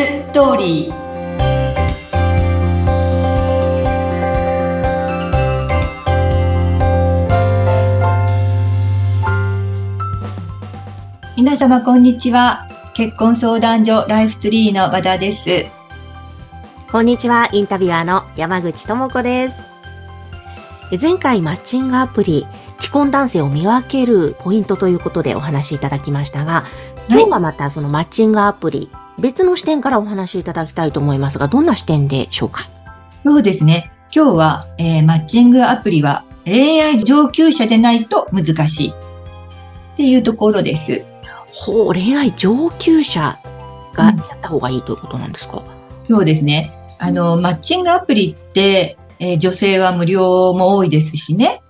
ストーリー皆様こんにちは結婚相談所ライフツリーの和田ですこんにちは、インタビュアーの山口智子です。前回マッチングアプリ、既婚男性を見分けるポイントということでお話しいただきましたが、今日はまたそのマッチングアプリ、別の視点からお話しいただきたいと思いますが、どんな視点でしょうか？そうですね。今日は、えーマッチングアプリは恋愛上級者でないと難しい。っていうところです。ほう、恋愛上級者がやった方がいいということなんですか、そうですね。あの、マッチングアプリって、えー女性は無料も多いですしね。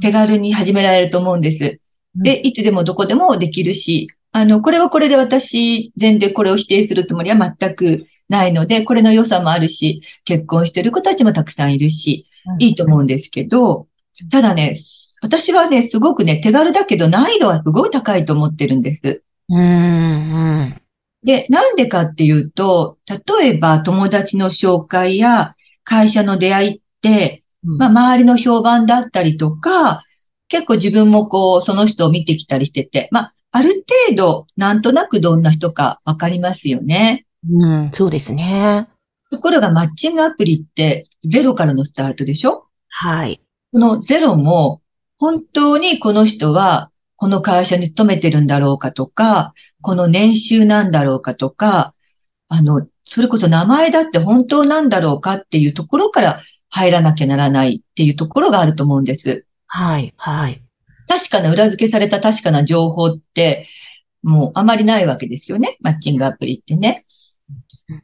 手軽に始められると思うんです。で、いつでもどこでもできるし、あの、これはこれで私、全然これを否定するつもりは全くないので、これの良さもあるし、結婚してる子たちもたくさんいるし、いいと思うんですけど、ただね、私はね、すごくね、手軽だけど難易度はすごい高いと思ってるんです。うん。で、なんでかっていうと、例えば友達の紹介や会社の出会いって、まあ周りの評判だったりとか、結構自分もこう、その人を見てきたりしてて、まあある程度、なんとなくどんな人かわかりますよね。うん、そうですね。ところがマッチングアプリってゼロからのスタートでしょ？はい。このゼロも、本当にこの人は、この会社に勤めてるんだろうかとか、この年収なんだろうかとか、あの、それこそ名前だって本当なんだろうかっていうところから入らなきゃならないっていうところがあると思うんです。はい、はい。確かな裏付けされた確かな情報って、もうあまりないわけですよね。マッチングアプリってね。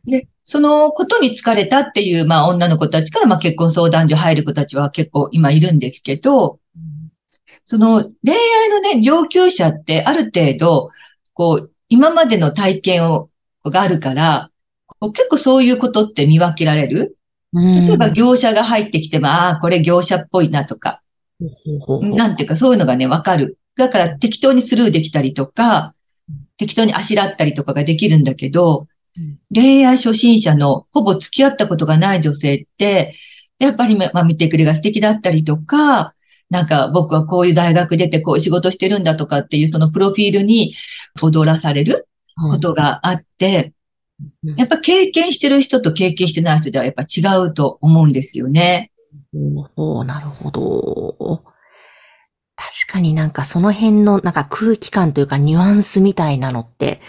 で、そのことに疲れたっていう、まあ女の子たちから、まあ結婚相談所入る子たちは結構今いるんですけど、その恋愛のね、上級者ってある程度、こう、今までの体験を、があるから、結構そういうことって見分けられる？例えば業者が入ってきても、ああ、これ業者っぽいなとか、うん、なんていうかそういうのがね、わかる。だから適当にスルーできたりとか、適当にあしらったりとかができるんだけどうん、恋愛初心者のほぼ付き合ったことがない女性って、やっぱりままあ見てくれが素敵だったりとか、なんか僕はこういう大学出てこういう仕事してるんだとかっていうそのプロフィールに踊らされることがあって、うんやっぱ経験してる人と経験してない人ではやっぱ違うと思うんですよね。おおなるほど。確かになんかその辺のなんか空気感というかニュアンスみたいなのって、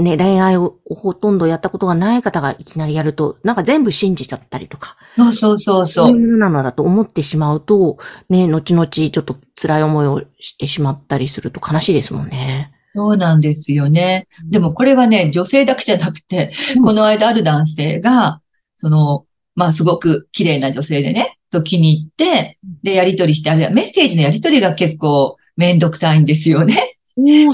ね、恋愛をほとんどやったことがない方がいきなりやると、なんか全部信じちゃったりとか、そうそうそうそ。そうういうなのだと思ってしまうと、ね、後々ちょっと辛い思いをしてしまったりすると悲しいですもんね。そうなんですよね。でもこれはね、女性だけじゃなくて、うんこの間ある男性が、その、まあすごく綺麗な女性でね、と気に入って、で、やりとりして、あれメッセージのやりとりが結構めんどくさいんですよね。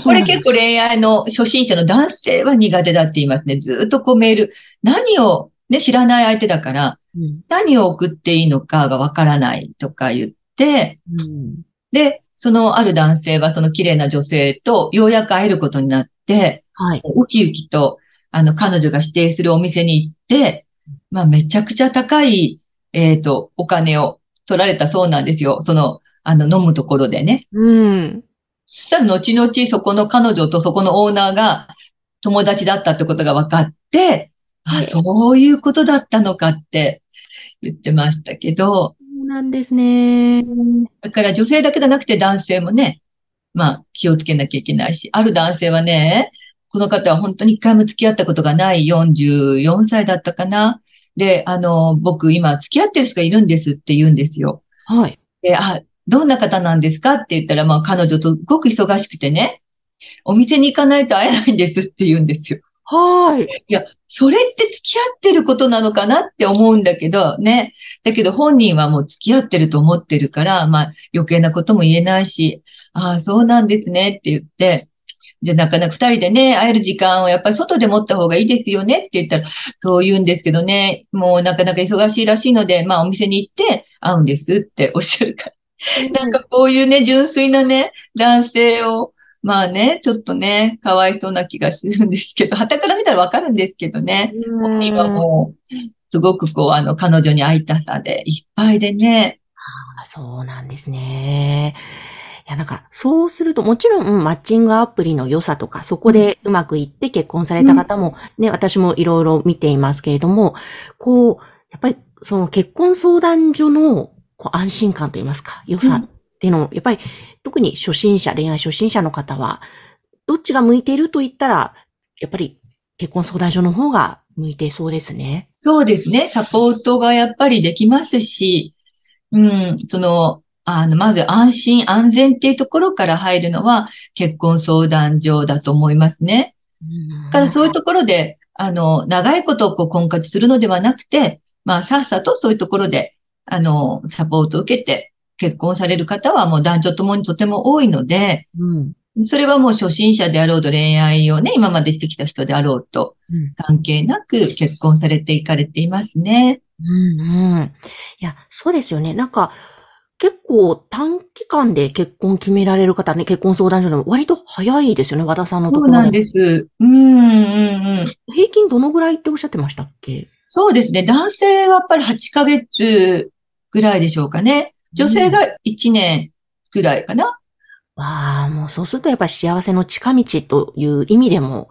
これ結構恋愛の初心者の男性は苦手だって言いますね。ずっとこうメール、何を、ね、知らない相手だから、うん何を送っていいのかがわからないとか言って、うんで、そのある男性はその綺麗な女性とようやく会えることになって、はい。ウキウキと、あの、彼女が指定するお店に行って、まあ、めちゃくちゃ高い、えっ、と、お金を取られたそうなんですよ。その、あの、飲むところでね。うん。そしたら、後々そこの彼女とそこのオーナーが友達だったってことが分かって、あ、そういうことだったのかって言ってましたけど、そうなんですね。だから女性だけじゃなくて男性もね、まあ気をつけなきゃいけないし、ある男性はね、この方は本当に一回も付き合ったことがない44歳だったかな。で、あの、僕今付き合ってる人がいるんですって言うんですよ。はい。で、あ、どんな方なんですかって言ったら、まあ彼女とすごく忙しくてね、お店に行かないと会えないんですって言うんですよ。はい。いや、それって付き合ってることなのかなって思うんだけど、ね。だけど本人はもう付き合ってると思ってるから、まあ余計なことも言えないし、ああ、そうなんですねって言って、で、なかなか二人でね、会える時間をやっぱり外で持った方がいいですよねって言ったら、そう言うんですけどね、もうなかなか忙しいらしいので、まあお店に行って会うんですっておっしゃるから。なんかこういうね、純粋なね、男性を、まあね、ちょっとね、かわいそうな気がするんですけど、旗から見たらわかるんですけどね。本人はもう、すごくこう、あの、彼女に会いたさでいっぱいでね。ああ、そうなんですね。いや、なんか、そうすると、もちろん、うんマッチングアプリの良さとか、そこでうまくいって結婚された方も、ね、私もいろいろ見ていますけれども、こう、やっぱり、その結婚相談所のこう安心感といいますか、良さっていうのを、やっぱり、特に初心者、恋愛初心者の方は、どっちが向いていると言ったら、やっぱり結婚相談所の方が向いてそうですね。そうですね。サポートがやっぱりできますし、うん、その、あの、まず安心安全っていうところから入るのは結婚相談所だと思いますね。だからそういうところで、あの、長いことをこう婚活するのではなくて、まあ、さっさとそういうところで、あの、サポートを受けて結婚される方はもう男女ともにとても多いので、うん。それはもう初心者であろうと恋愛をね、今までしてきた人であろうとうん関係なく結婚されていかれていますね。うんうん。いや、そうですよね。なんか、結構短期間で結婚決められる方ね、結婚相談所でも割と早いですよね、和田さんのところそうなんです。うん、うん、うん。平均どのぐらいっておっしゃってましたっけ？そうですね。男性はやっぱり8ヶ月ぐらいでしょうかね。女性が1年ぐらいかな。ああ、もうそうするとやっぱり幸せの近道という意味でも、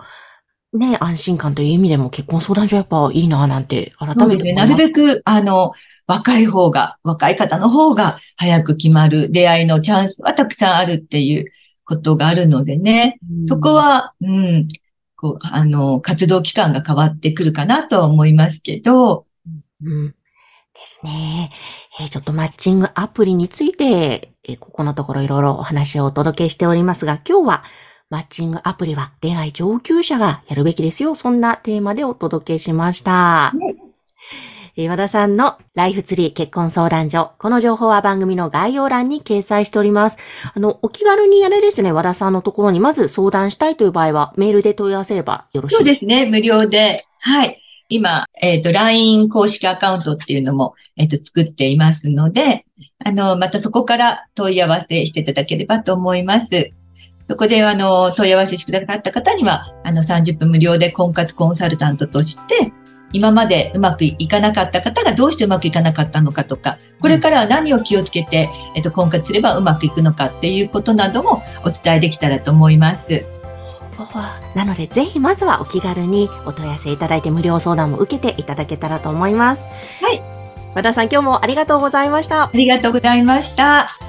ね、安心感という意味でも結婚相談所やっぱいいななんて改そうですね。な。るべく、あの、若い方が、若い方の方が早く決まる出会いのチャンスはたくさんあるっていうことがあるのでね。うんそこ、は、うん、こう、あの、活動期間が変わってくるかなとは思いますけど、うん。ですね。えーちょっとマッチングアプリについて、えーここのところいろいろお話をお届けしておりますが、今日はマッチングアプリは恋愛上級者がやるべきですよ。そんなテーマでお届けしました。ねえー和田さんのライフツリー結婚相談所。この情報は番組の概要欄に掲載しております。あの、お気軽にあれですね、和田さんのところにまず相談したいという場合は、メールで問い合わせればよろしいですか？そうですね、無料で。はい。今、えっ、と、LINE 公式アカウントっていうのも、えっ、と、作っていますので、あの、またそこから問い合わせしていただければと思います。そこで、あの、問い合わせしてくださった方には、あの、30分無料で婚活コンサルタントとして、今までうまくいかなかった方がどうしてうまくいかなかったのかとか、これからは何を気をつけて、えっと、婚活すればうまくいくのかっていうことなどもお伝えできたらと思います。なので、ぜひまずはお気軽にお問い合わせいただいて無料相談も受けていただけたらと思います。はい。和田さん、今日もありがとうございました。ありがとうございました。